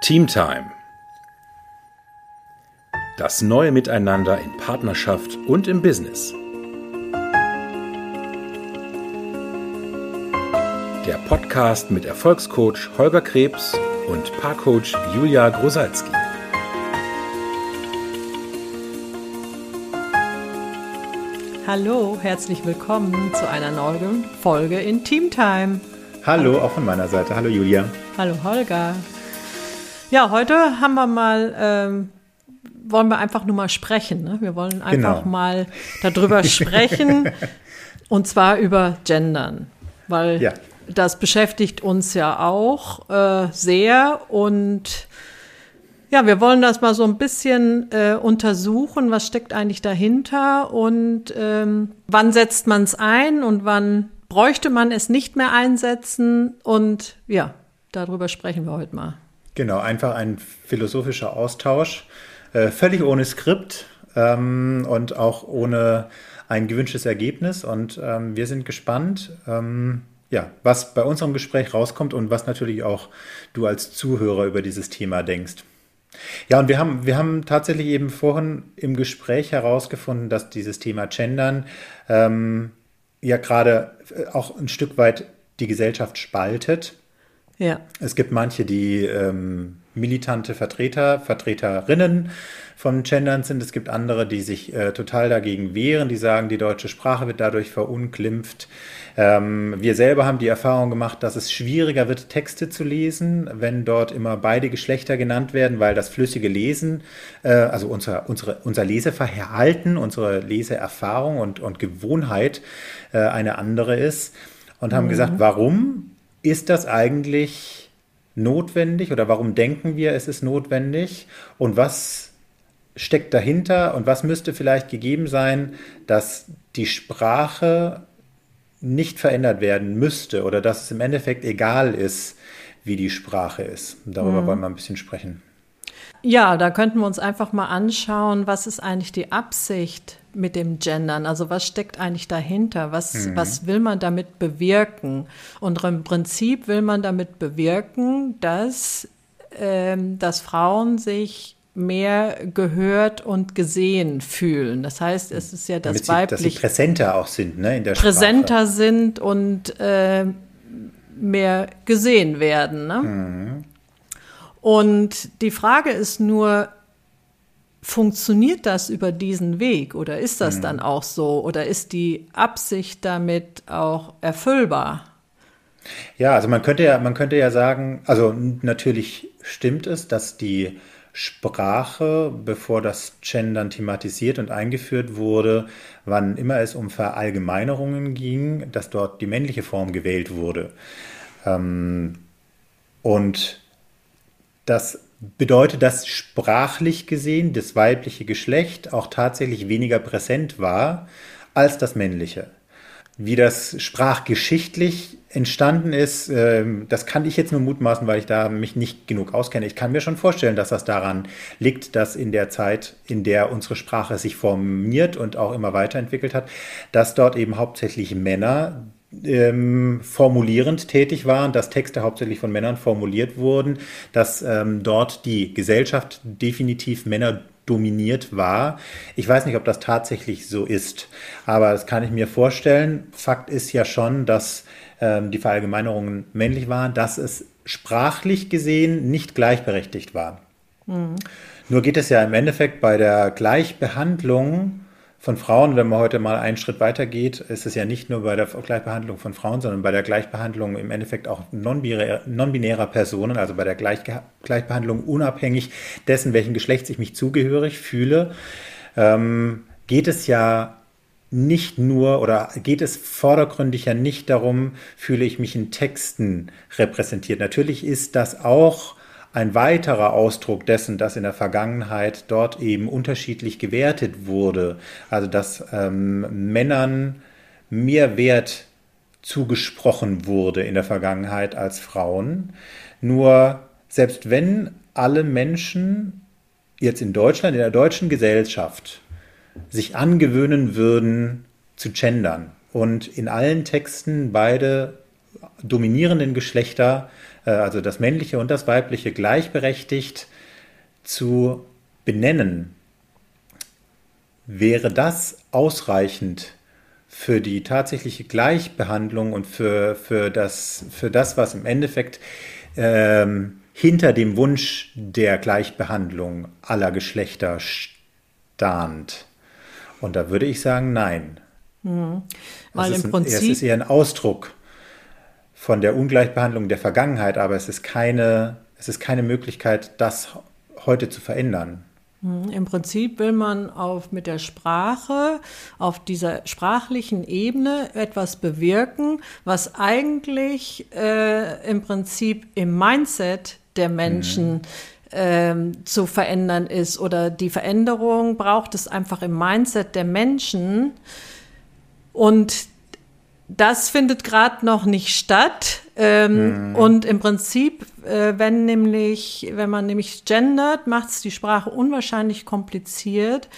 Teamtime. Das neue Miteinander in Partnerschaft und im Business. Der Podcast mit Erfolgscoach Holger Krebs und Paarcoach Julia Grosalski. Hallo, herzlich willkommen zu einer neuen Folge in Teamtime. Hallo, auch von meiner Seite. Hallo Julia. Hallo Holger. Ja, heute haben wir mal, ähm, wollen wir einfach nur mal sprechen. Ne? Wir wollen einfach genau. mal darüber sprechen und zwar über Gendern, weil ja. das beschäftigt uns ja auch äh, sehr und ja, wir wollen das mal so ein bisschen äh, untersuchen, was steckt eigentlich dahinter und ähm, wann setzt man es ein und wann bräuchte man es nicht mehr einsetzen und ja, darüber sprechen wir heute mal. Genau, einfach ein philosophischer Austausch, äh, völlig ohne Skript ähm, und auch ohne ein gewünschtes Ergebnis. Und ähm, wir sind gespannt, ähm, was bei unserem Gespräch rauskommt und was natürlich auch du als Zuhörer über dieses Thema denkst. Ja, und wir haben, wir haben tatsächlich eben vorhin im Gespräch herausgefunden, dass dieses Thema Gendern ja gerade auch ein Stück weit die Gesellschaft spaltet. Ja. Es gibt manche, die ähm, militante Vertreter, Vertreterinnen von Gendern sind. Es gibt andere, die sich äh, total dagegen wehren, die sagen, die deutsche Sprache wird dadurch verunglimpft. Ähm, wir selber haben die Erfahrung gemacht, dass es schwieriger wird, Texte zu lesen, wenn dort immer beide Geschlechter genannt werden, weil das flüssige Lesen, äh, also unser, unsere, unser Leseverhalten, unsere Leseerfahrung und, und Gewohnheit äh, eine andere ist. Und haben mhm. gesagt, warum ist das eigentlich notwendig oder warum denken wir, es ist notwendig und was steckt dahinter und was müsste vielleicht gegeben sein, dass die Sprache nicht verändert werden müsste oder dass es im Endeffekt egal ist, wie die Sprache ist. Darüber mhm. wollen wir ein bisschen sprechen. Ja, da könnten wir uns einfach mal anschauen, was ist eigentlich die Absicht mit dem Gendern? Also was steckt eigentlich dahinter? Was, mhm. was will man damit bewirken? Und im Prinzip will man damit bewirken, dass, ähm, dass Frauen sich mehr gehört und gesehen fühlen. Das heißt, es ist ja das weibliche. Dass sie präsenter auch sind, ne, in der Präsenter Sprache. sind und äh, mehr gesehen werden. Ne? Mhm. Und die Frage ist nur, funktioniert das über diesen Weg oder ist das mhm. dann auch so oder ist die Absicht damit auch erfüllbar? Ja, also man könnte ja, man könnte ja sagen, also natürlich stimmt es, dass die Sprache, bevor das Gendern thematisiert und eingeführt wurde, wann immer es um Verallgemeinerungen ging, dass dort die männliche Form gewählt wurde. Ähm, und das bedeutet, dass sprachlich gesehen das weibliche Geschlecht auch tatsächlich weniger präsent war als das männliche. Wie das sprachgeschichtlich entstanden ist, ähm, das kann ich jetzt nur mutmaßen, weil ich da mich nicht genug auskenne. Ich kann mir schon vorstellen, dass das daran liegt, dass in der Zeit, in der unsere Sprache sich formiert und auch immer weiterentwickelt hat, dass dort eben hauptsächlich Männer ähm, formulierend tätig waren, dass Texte hauptsächlich von Männern formuliert wurden, dass ähm, dort die Gesellschaft definitiv Männer dominiert war. Ich weiß nicht, ob das tatsächlich so ist, aber das kann ich mir vorstellen. Fakt ist ja schon, dass ähm, die Verallgemeinerungen männlich waren, dass es sprachlich gesehen nicht gleichberechtigt war. Mhm. Nur geht es ja im Endeffekt bei der Gleichbehandlung von Frauen, wenn man heute mal einen Schritt weiter geht, ist es ja nicht nur bei der Gleichbehandlung von Frauen, sondern bei der Gleichbehandlung im Endeffekt auch non-binärer Personen, also bei der Gleich Gleichbehandlung unabhängig dessen, welchen Geschlechts ich mich zugehörig fühle, ähm, geht es ja nicht nur oder geht es vordergründig ja nicht darum, fühle ich mich in Texten repräsentiert. Natürlich ist das auch ein weiterer Ausdruck dessen, dass in der Vergangenheit dort eben unterschiedlich gewertet wurde. Also dass ähm, Männern mehr Wert zugesprochen wurde in der Vergangenheit als Frauen. Nur selbst wenn alle Menschen jetzt in Deutschland, in der deutschen Gesellschaft, sich angewöhnen würden zu gendern und in allen Texten beide dominierenden Geschlechter, äh, also das männliche und das weibliche, gleichberechtigt zu benennen, wäre das ausreichend für die tatsächliche Gleichbehandlung und für, für, das, für das, was im Endeffekt ähm, hinter dem Wunsch der Gleichbehandlung aller Geschlechter stand. Und da würde ich sagen, nein. Mhm. Weil im Prinzip. es ist eher ein Ausdruck von der Ungleichbehandlung der Vergangenheit, aber es ist keine, es ist keine Möglichkeit, das heute zu verändern. Hm, Im Prinzip will man auf, mit der Sprache, auf dieser sprachlichen Ebene etwas bewirken, was eigentlich äh, im Prinzip im Mindset der Menschen mhm. ähm, zu verändern ist. Oder die Veränderung braucht es einfach im Mindset der Menschen. Und das findet gerade noch nicht statt. Ähm, mhm. Und im Prinzip, äh, wenn nämlich, wenn man nämlich gendert, macht es die Sprache unwahrscheinlich kompliziert.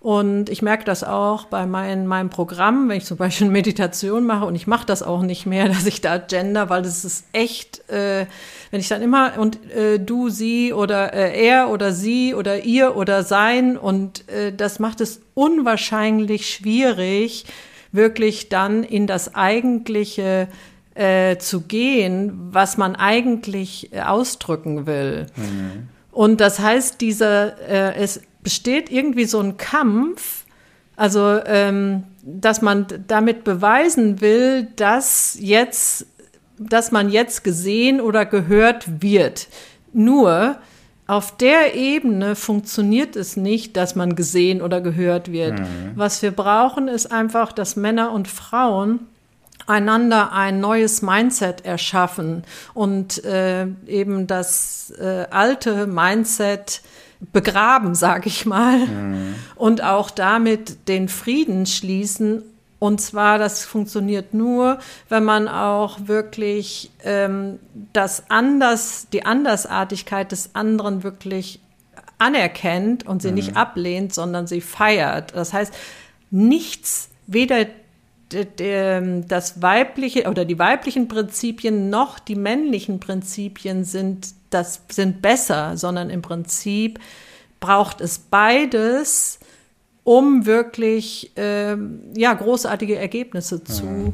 Und ich merke das auch bei mein, meinem Programm, wenn ich zum Beispiel Meditation mache und ich mache das auch nicht mehr, dass ich da gender, weil das ist echt, äh, wenn ich dann immer und äh, du, sie oder äh, er oder sie oder ihr oder sein und äh, das macht es unwahrscheinlich schwierig, wirklich dann in das eigentliche äh, zu gehen, was man eigentlich äh, ausdrücken will. Mhm. Und das heißt, dieser, äh, es besteht irgendwie so ein Kampf, also ähm, dass man damit beweisen will, dass jetzt, dass man jetzt gesehen oder gehört wird. Nur auf der Ebene funktioniert es nicht, dass man gesehen oder gehört wird. Mhm. Was wir brauchen, ist einfach, dass Männer und Frauen einander ein neues Mindset erschaffen und äh, eben das äh, alte Mindset begraben, sag ich mal, mhm. und auch damit den Frieden schließen. Und zwar, das funktioniert nur, wenn man auch wirklich ähm, das anders, die Andersartigkeit des anderen wirklich anerkennt und sie mhm. nicht ablehnt, sondern sie feiert. Das heißt, nichts, weder das weibliche oder die weiblichen Prinzipien noch die männlichen Prinzipien sind, das sind besser, sondern im Prinzip braucht es beides, um wirklich äh, ja, großartige Ergebnisse zu mhm.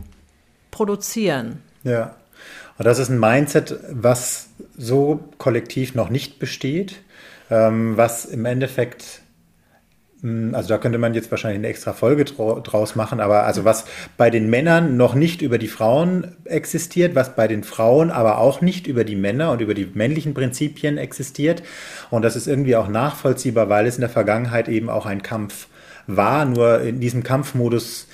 produzieren. Ja, und das ist ein Mindset, was so kollektiv noch nicht besteht, ähm, was im Endeffekt hm, also da könnte man jetzt wahrscheinlich eine extra Folge draus machen, aber also was bei den Männern noch nicht über die Frauen existiert, was bei den Frauen aber auch nicht über die Männer und über die männlichen Prinzipien existiert. Und das ist irgendwie auch nachvollziehbar, weil es in der Vergangenheit eben auch ein Kampf war. Nur in diesem Kampfmodus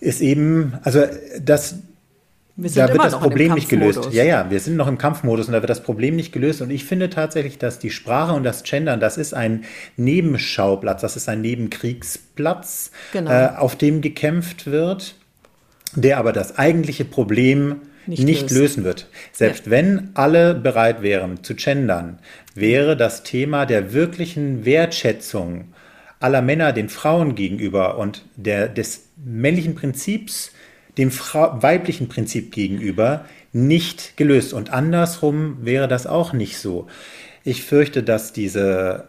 ist eben, also das, da wird das Problem nicht gelöst. Ja, ja, wir sind noch im Kampfmodus und da wird das Problem nicht gelöst. Und ich finde tatsächlich, dass die Sprache und das Gendern, das ist ein Nebenschauplatz, das ist ein Nebenkriegsplatz, genau. äh, auf dem gekämpft wird, der aber das eigentliche Problem nicht, nicht lösen wird. Selbst ja. wenn alle bereit wären zu gendern, wäre das Thema der wirklichen Wertschätzung aller Männer den Frauen gegenüber und der, des männlichen Prinzips dem Fra weiblichen Prinzip gegenüber nicht gelöst. Und andersrum wäre das auch nicht so. Ich fürchte, dass diese,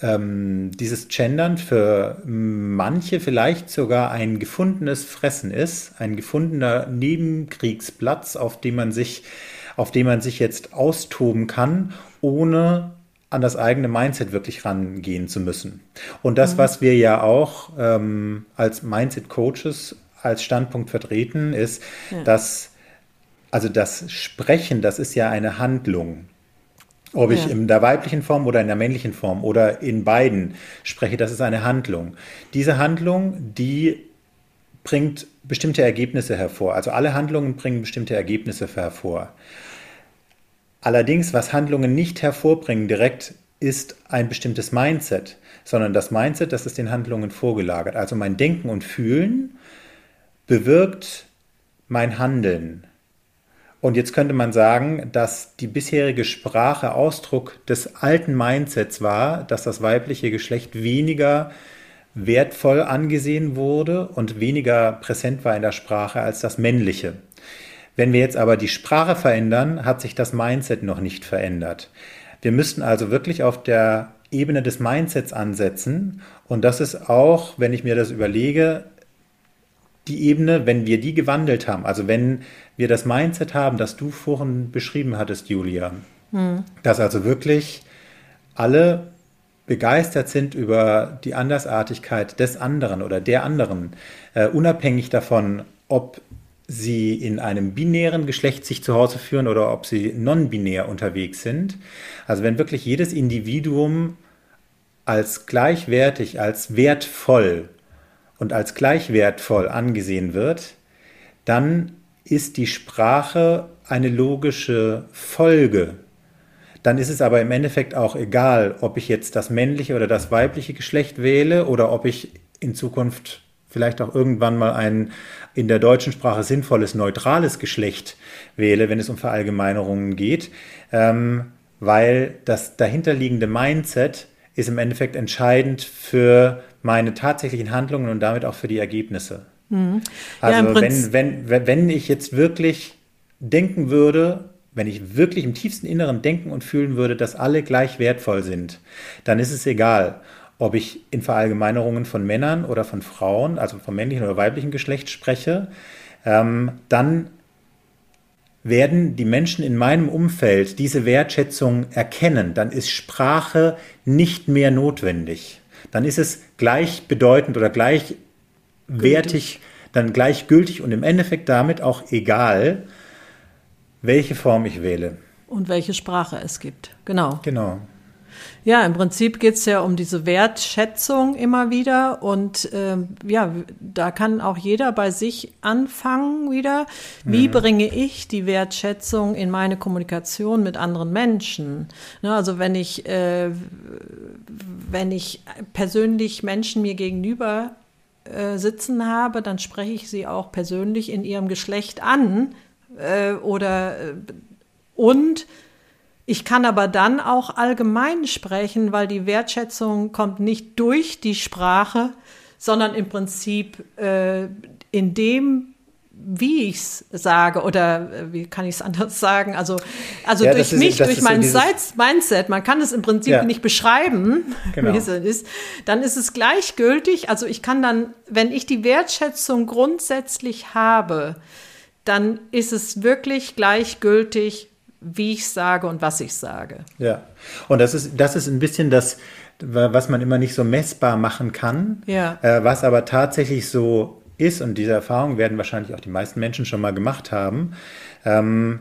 ähm, dieses Gendern für manche vielleicht sogar ein gefundenes Fressen ist, ein gefundener Nebenkriegsplatz, auf dem man sich, auf dem man sich jetzt austoben kann, ohne an das eigene Mindset wirklich rangehen zu müssen. Und das, mhm. was wir ja auch ähm, als Mindset-Coaches als Standpunkt vertreten, ist, ja. dass also das Sprechen, das ist ja eine Handlung. Ob ich ja. in der weiblichen Form oder in der männlichen Form oder in beiden spreche, das ist eine Handlung. Diese Handlung, die bringt bestimmte Ergebnisse hervor. Also alle Handlungen bringen bestimmte Ergebnisse hervor. Allerdings, was Handlungen nicht hervorbringen direkt, ist ein bestimmtes Mindset, sondern das Mindset, das ist den Handlungen vorgelagert. Also mein Denken und Fühlen bewirkt mein Handeln. Und jetzt könnte man sagen, dass die bisherige Sprache Ausdruck des alten Mindsets war, dass das weibliche Geschlecht weniger wertvoll angesehen wurde und weniger präsent war in der Sprache als das männliche. Wenn wir jetzt aber die Sprache verändern, hat sich das Mindset noch nicht verändert. Wir müssten also wirklich auf der Ebene des Mindsets ansetzen. Und das ist auch, wenn ich mir das überlege, die Ebene, wenn wir die gewandelt haben, also wenn wir das Mindset haben, das du vorhin beschrieben hattest, Julia, hm. dass also wirklich alle begeistert sind über die Andersartigkeit des anderen oder der anderen, äh, unabhängig davon, ob sie in einem binären Geschlecht sich zu Hause führen oder ob sie non-binär unterwegs sind. Also wenn wirklich jedes Individuum als gleichwertig, als wertvoll und als gleichwertvoll angesehen wird, dann ist die Sprache eine logische Folge. Dann ist es aber im Endeffekt auch egal, ob ich jetzt das männliche oder das weibliche Geschlecht wähle oder ob ich in Zukunft vielleicht auch irgendwann mal ein in der deutschen Sprache sinnvolles neutrales Geschlecht wähle, wenn es um Verallgemeinerungen geht, ähm, weil das dahinterliegende Mindset ist im Endeffekt entscheidend für meine tatsächlichen Handlungen und damit auch für die Ergebnisse. Mhm. Also ja, wenn, wenn, wenn ich jetzt wirklich denken würde, wenn ich wirklich im tiefsten Inneren denken und fühlen würde, dass alle gleich wertvoll sind, dann ist es egal, ob ich in Verallgemeinerungen von Männern oder von Frauen, also vom männlichen oder weiblichen Geschlecht spreche, ähm, dann werden die Menschen in meinem Umfeld diese Wertschätzung erkennen, dann ist Sprache nicht mehr notwendig. Dann ist es gleichbedeutend oder gleichwertig, dann gleichgültig und im Endeffekt damit auch egal, welche Form ich wähle. Und welche Sprache es gibt. Genau. Genau. Ja, im Prinzip geht es ja um diese Wertschätzung immer wieder. Und äh, ja, da kann auch jeder bei sich anfangen wieder. Wie mhm. bringe ich die Wertschätzung in meine Kommunikation mit anderen Menschen? Ne, also wenn ich, äh, wenn ich persönlich Menschen mir gegenüber äh, sitzen habe, dann spreche ich sie auch persönlich in ihrem Geschlecht an. Äh, oder äh, und ich kann aber dann auch allgemein sprechen, weil die Wertschätzung kommt nicht durch die Sprache, sondern im Prinzip äh, in dem, wie ich es sage oder äh, wie kann ich es anders sagen? Also, also ja, durch ist, mich, durch mein Mindset, man kann es im Prinzip ja. nicht beschreiben, genau. wie es ist, dann ist es gleichgültig. Also ich kann dann, wenn ich die Wertschätzung grundsätzlich habe, dann ist es wirklich gleichgültig, wie ich sage und was ich sage. Ja, und das ist, das ist ein bisschen das, was man immer nicht so messbar machen kann, ja. äh, was aber tatsächlich so ist, und diese Erfahrung werden wahrscheinlich auch die meisten Menschen schon mal gemacht haben, ähm,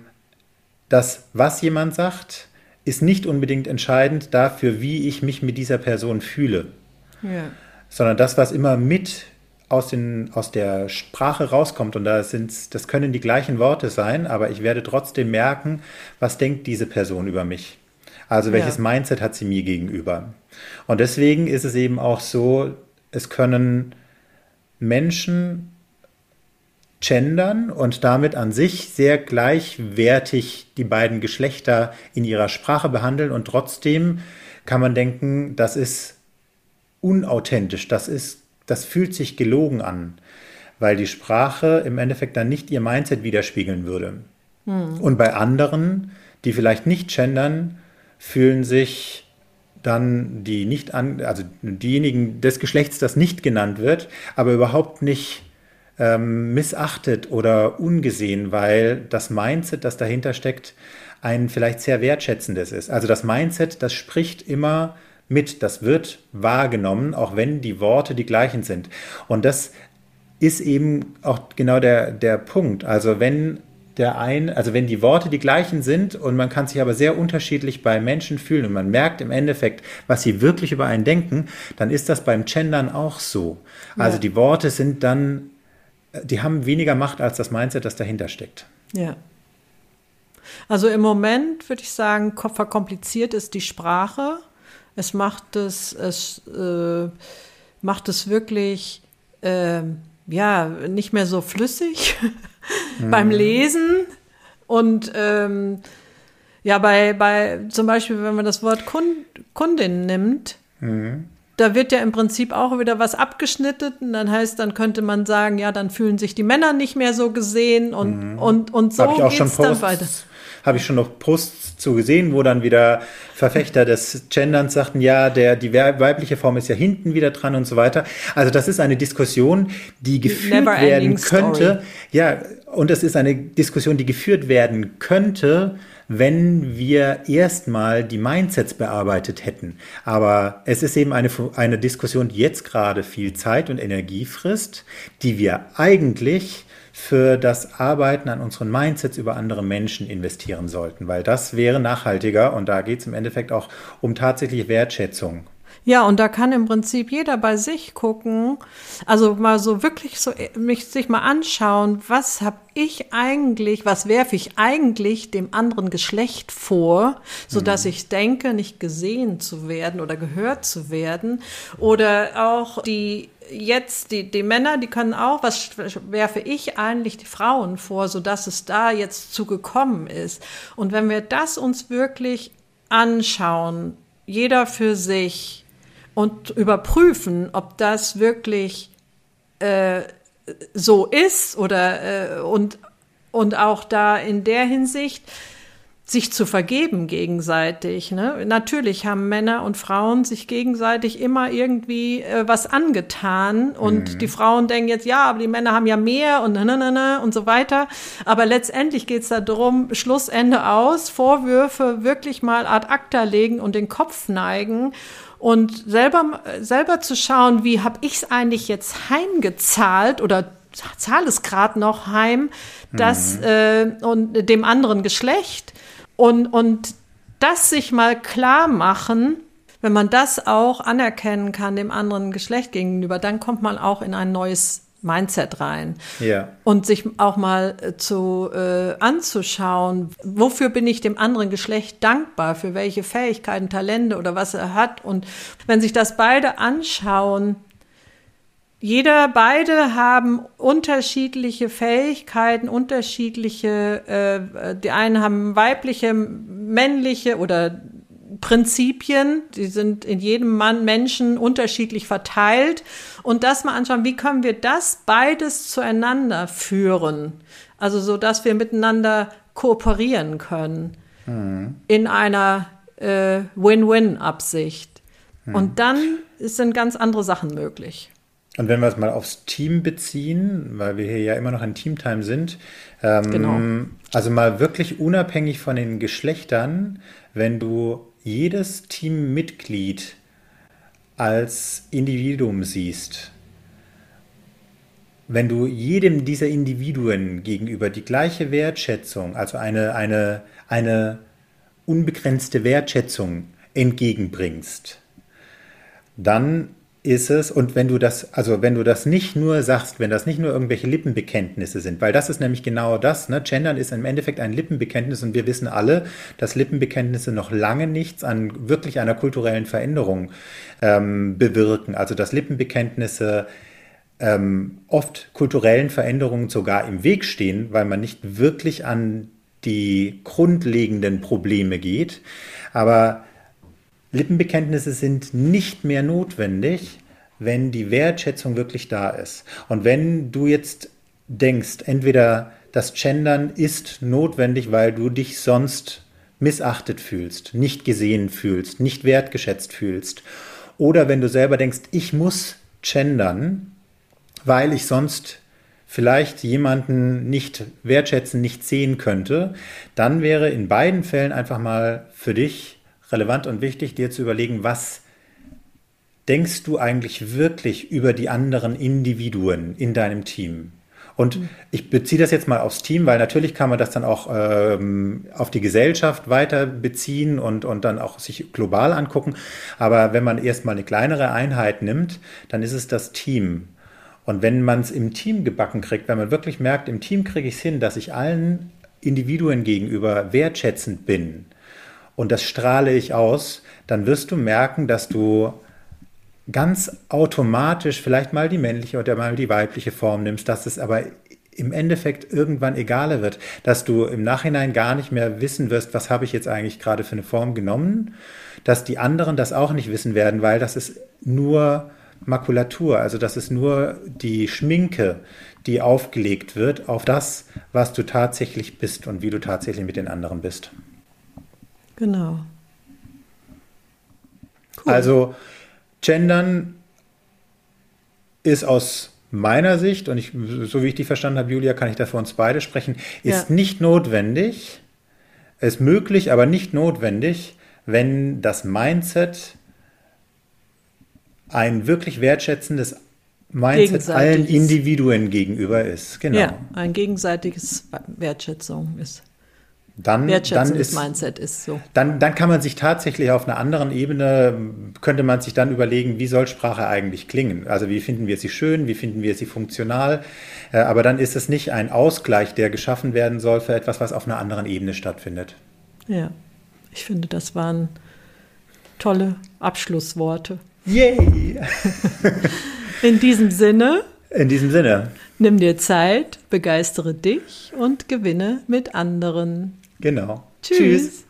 dass was jemand sagt, ist nicht unbedingt entscheidend dafür, wie ich mich mit dieser Person fühle. Ja. Sondern das, was immer mit aus, den, aus der Sprache rauskommt. Und da sind, das können die gleichen Worte sein, aber ich werde trotzdem merken, was denkt diese Person über mich. Also welches ja. Mindset hat sie mir gegenüber. Und deswegen ist es eben auch so, es können Menschen gendern und damit an sich sehr gleichwertig die beiden Geschlechter in ihrer Sprache behandeln und trotzdem kann man denken, das ist unauthentisch, das ist das fühlt sich gelogen an, weil die Sprache im Endeffekt dann nicht ihr Mindset widerspiegeln würde. Hm. Und bei anderen, die vielleicht nicht gendern, fühlen sich dann die nicht an, also diejenigen des Geschlechts, das nicht genannt wird, aber überhaupt nicht ähm, missachtet oder ungesehen, weil das Mindset, das dahinter steckt, ein vielleicht sehr wertschätzendes ist. Also das Mindset, das spricht immer mit. Das wird wahrgenommen, auch wenn die Worte die gleichen sind. Und das ist eben auch genau der, der Punkt. Also wenn der ein, also wenn die Worte die gleichen sind und man kann sich aber sehr unterschiedlich bei Menschen fühlen und man merkt im Endeffekt, was sie wirklich über einen denken, dann ist das beim Gendern auch so. Also ja. die Worte sind dann, die haben weniger Macht als das Mindset, das dahinter steckt. Ja. Also im Moment würde ich sagen, verkompliziert ist die Sprache es macht es, es äh, macht es wirklich äh, ja nicht mehr so flüssig mhm. beim Lesen und ähm, ja bei bei zum Beispiel wenn man das Wort Kund, Kundin nimmt, mhm. da wird ja im Prinzip auch wieder was abgeschnitten. Dann heißt, dann könnte man sagen, ja, dann fühlen sich die Männer nicht mehr so gesehen und, mhm. und, und so ich geht's dann weiter. Habe ich schon noch Posts zu gesehen, wo dann wieder Verfechter des Genderns sagten, ja, der, die weibliche Form ist ja hinten wieder dran und so weiter. Also das ist eine Diskussion, die geführt werden könnte. Story. Ja, und das ist eine Diskussion, die geführt werden könnte, wenn wir erstmal die Mindsets bearbeitet hätten. Aber es ist eben eine, eine Diskussion, die jetzt gerade viel Zeit und Energie frisst, die wir eigentlich für das Arbeiten an unseren Mindsets über andere Menschen investieren sollten, weil das wäre nachhaltiger und da geht es im Endeffekt auch um tatsächliche Wertschätzung ja, und da kann im Prinzip jeder bei sich gucken, also mal so wirklich so mich sich mal anschauen, was habe ich eigentlich, was werfe ich eigentlich dem anderen Geschlecht vor, so dass mhm. ich denke, nicht gesehen zu werden oder gehört zu werden oder auch die jetzt die, die Männer, die können auch, was werfe ich eigentlich die Frauen vor, so dass es da jetzt zu gekommen ist. Und wenn wir das uns wirklich anschauen, jeder für sich, und überprüfen, ob das wirklich äh, so ist oder äh, und, und auch da in der Hinsicht sich zu vergeben gegenseitig. Ne? Natürlich haben Männer und Frauen sich gegenseitig immer irgendwie äh, was angetan und mhm. die Frauen denken jetzt, ja, aber die Männer haben ja mehr und ne, ne, ne und so weiter. Aber letztendlich geht es darum, Schlussende aus, Vorwürfe wirklich mal ad acta legen und den Kopf neigen und selber, selber zu schauen, wie habe ich es eigentlich jetzt heimgezahlt oder zahle es gerade noch heim, das mhm. äh, und dem anderen Geschlecht und, und das sich mal klar machen, wenn man das auch anerkennen kann dem anderen Geschlecht gegenüber, dann kommt man auch in ein neues Mindset rein. Ja. Und sich auch mal äh, zu äh, anzuschauen, wofür bin ich dem anderen Geschlecht dankbar, für welche Fähigkeiten, Talente oder was er hat. Und wenn sich das beide anschauen, jeder, beide haben unterschiedliche Fähigkeiten, unterschiedliche, äh, die einen haben weibliche, männliche oder Prinzipien, die sind in jedem Mann Menschen unterschiedlich verteilt und das mal anschauen, wie können wir das beides zueinander führen, also so, dass wir miteinander kooperieren können mhm. in einer äh, Win-Win-Absicht. Mhm. Und dann sind ganz andere Sachen möglich. Und wenn wir es mal aufs Team beziehen, weil wir hier ja immer noch in Teamtime sind, ähm, genau. also mal wirklich unabhängig von den Geschlechtern, wenn du jedes Teammitglied als Individuum siehst, wenn du jedem dieser Individuen gegenüber die gleiche Wertschätzung, also eine, eine, eine unbegrenzte Wertschätzung entgegenbringst, dann ist es, und wenn du das, also wenn du das nicht nur sagst, wenn das nicht nur irgendwelche Lippenbekenntnisse sind, weil das ist nämlich genau das, ne? Gendern ist im Endeffekt ein Lippenbekenntnis und wir wissen alle, dass Lippenbekenntnisse noch lange nichts an wirklich einer kulturellen Veränderung ähm, bewirken. Also dass Lippenbekenntnisse ähm, oft kulturellen Veränderungen sogar im Weg stehen, weil man nicht wirklich an die grundlegenden Probleme geht. Aber Lippenbekenntnisse sind nicht mehr notwendig, wenn die Wertschätzung wirklich da ist. Und wenn du jetzt denkst, entweder das Gendern ist notwendig, weil du dich sonst missachtet fühlst, nicht gesehen fühlst, nicht wertgeschätzt fühlst, oder wenn du selber denkst, ich muss gendern, weil ich sonst vielleicht jemanden nicht wertschätzen, nicht sehen könnte, dann wäre in beiden Fällen einfach mal für dich relevant und wichtig, dir zu überlegen, was denkst du eigentlich wirklich über die anderen Individuen in deinem Team? Und mhm. ich beziehe das jetzt mal aufs Team, weil natürlich kann man das dann auch ähm, auf die Gesellschaft weiter beziehen und, und dann auch sich global angucken. Aber wenn man erstmal eine kleinere Einheit nimmt, dann ist es das Team. Und wenn man es im Team gebacken kriegt, wenn man wirklich merkt, im Team kriege ich es hin, dass ich allen Individuen gegenüber wertschätzend bin, und das strahle ich aus, dann wirst du merken, dass du ganz automatisch vielleicht mal die männliche oder mal die weibliche Form nimmst, dass es aber im Endeffekt irgendwann egaler wird, dass du im Nachhinein gar nicht mehr wissen wirst, was habe ich jetzt eigentlich gerade für eine Form genommen, dass die anderen das auch nicht wissen werden, weil das ist nur Makulatur, also das ist nur die Schminke, die aufgelegt wird auf das, was du tatsächlich bist und wie du tatsächlich mit den anderen bist. Genau. Cool. Also Gendern ist aus meiner Sicht, und ich, so wie ich die verstanden habe, Julia, kann ich da für uns beide sprechen, ist ja. nicht notwendig, ist möglich, aber nicht notwendig, wenn das Mindset ein wirklich wertschätzendes Mindset allen Individuen gegenüber ist. Genau. Ja, ein gegenseitiges Wertschätzung ist. Dann, dann ist, Mindset ist so. Dann, dann kann man sich tatsächlich auf einer anderen Ebene, könnte man sich dann überlegen, wie soll Sprache eigentlich klingen? Also wie finden wir sie schön, wie finden wir sie funktional? Äh, aber dann ist es nicht ein Ausgleich, der geschaffen werden soll für etwas, was auf einer anderen Ebene stattfindet. Ja, ich finde, das waren tolle Abschlussworte. Yay! In diesem Sinne. In diesem Sinne. Nimm dir Zeit, begeistere dich und gewinne mit anderen. Genau. Tschüss. Tschüss.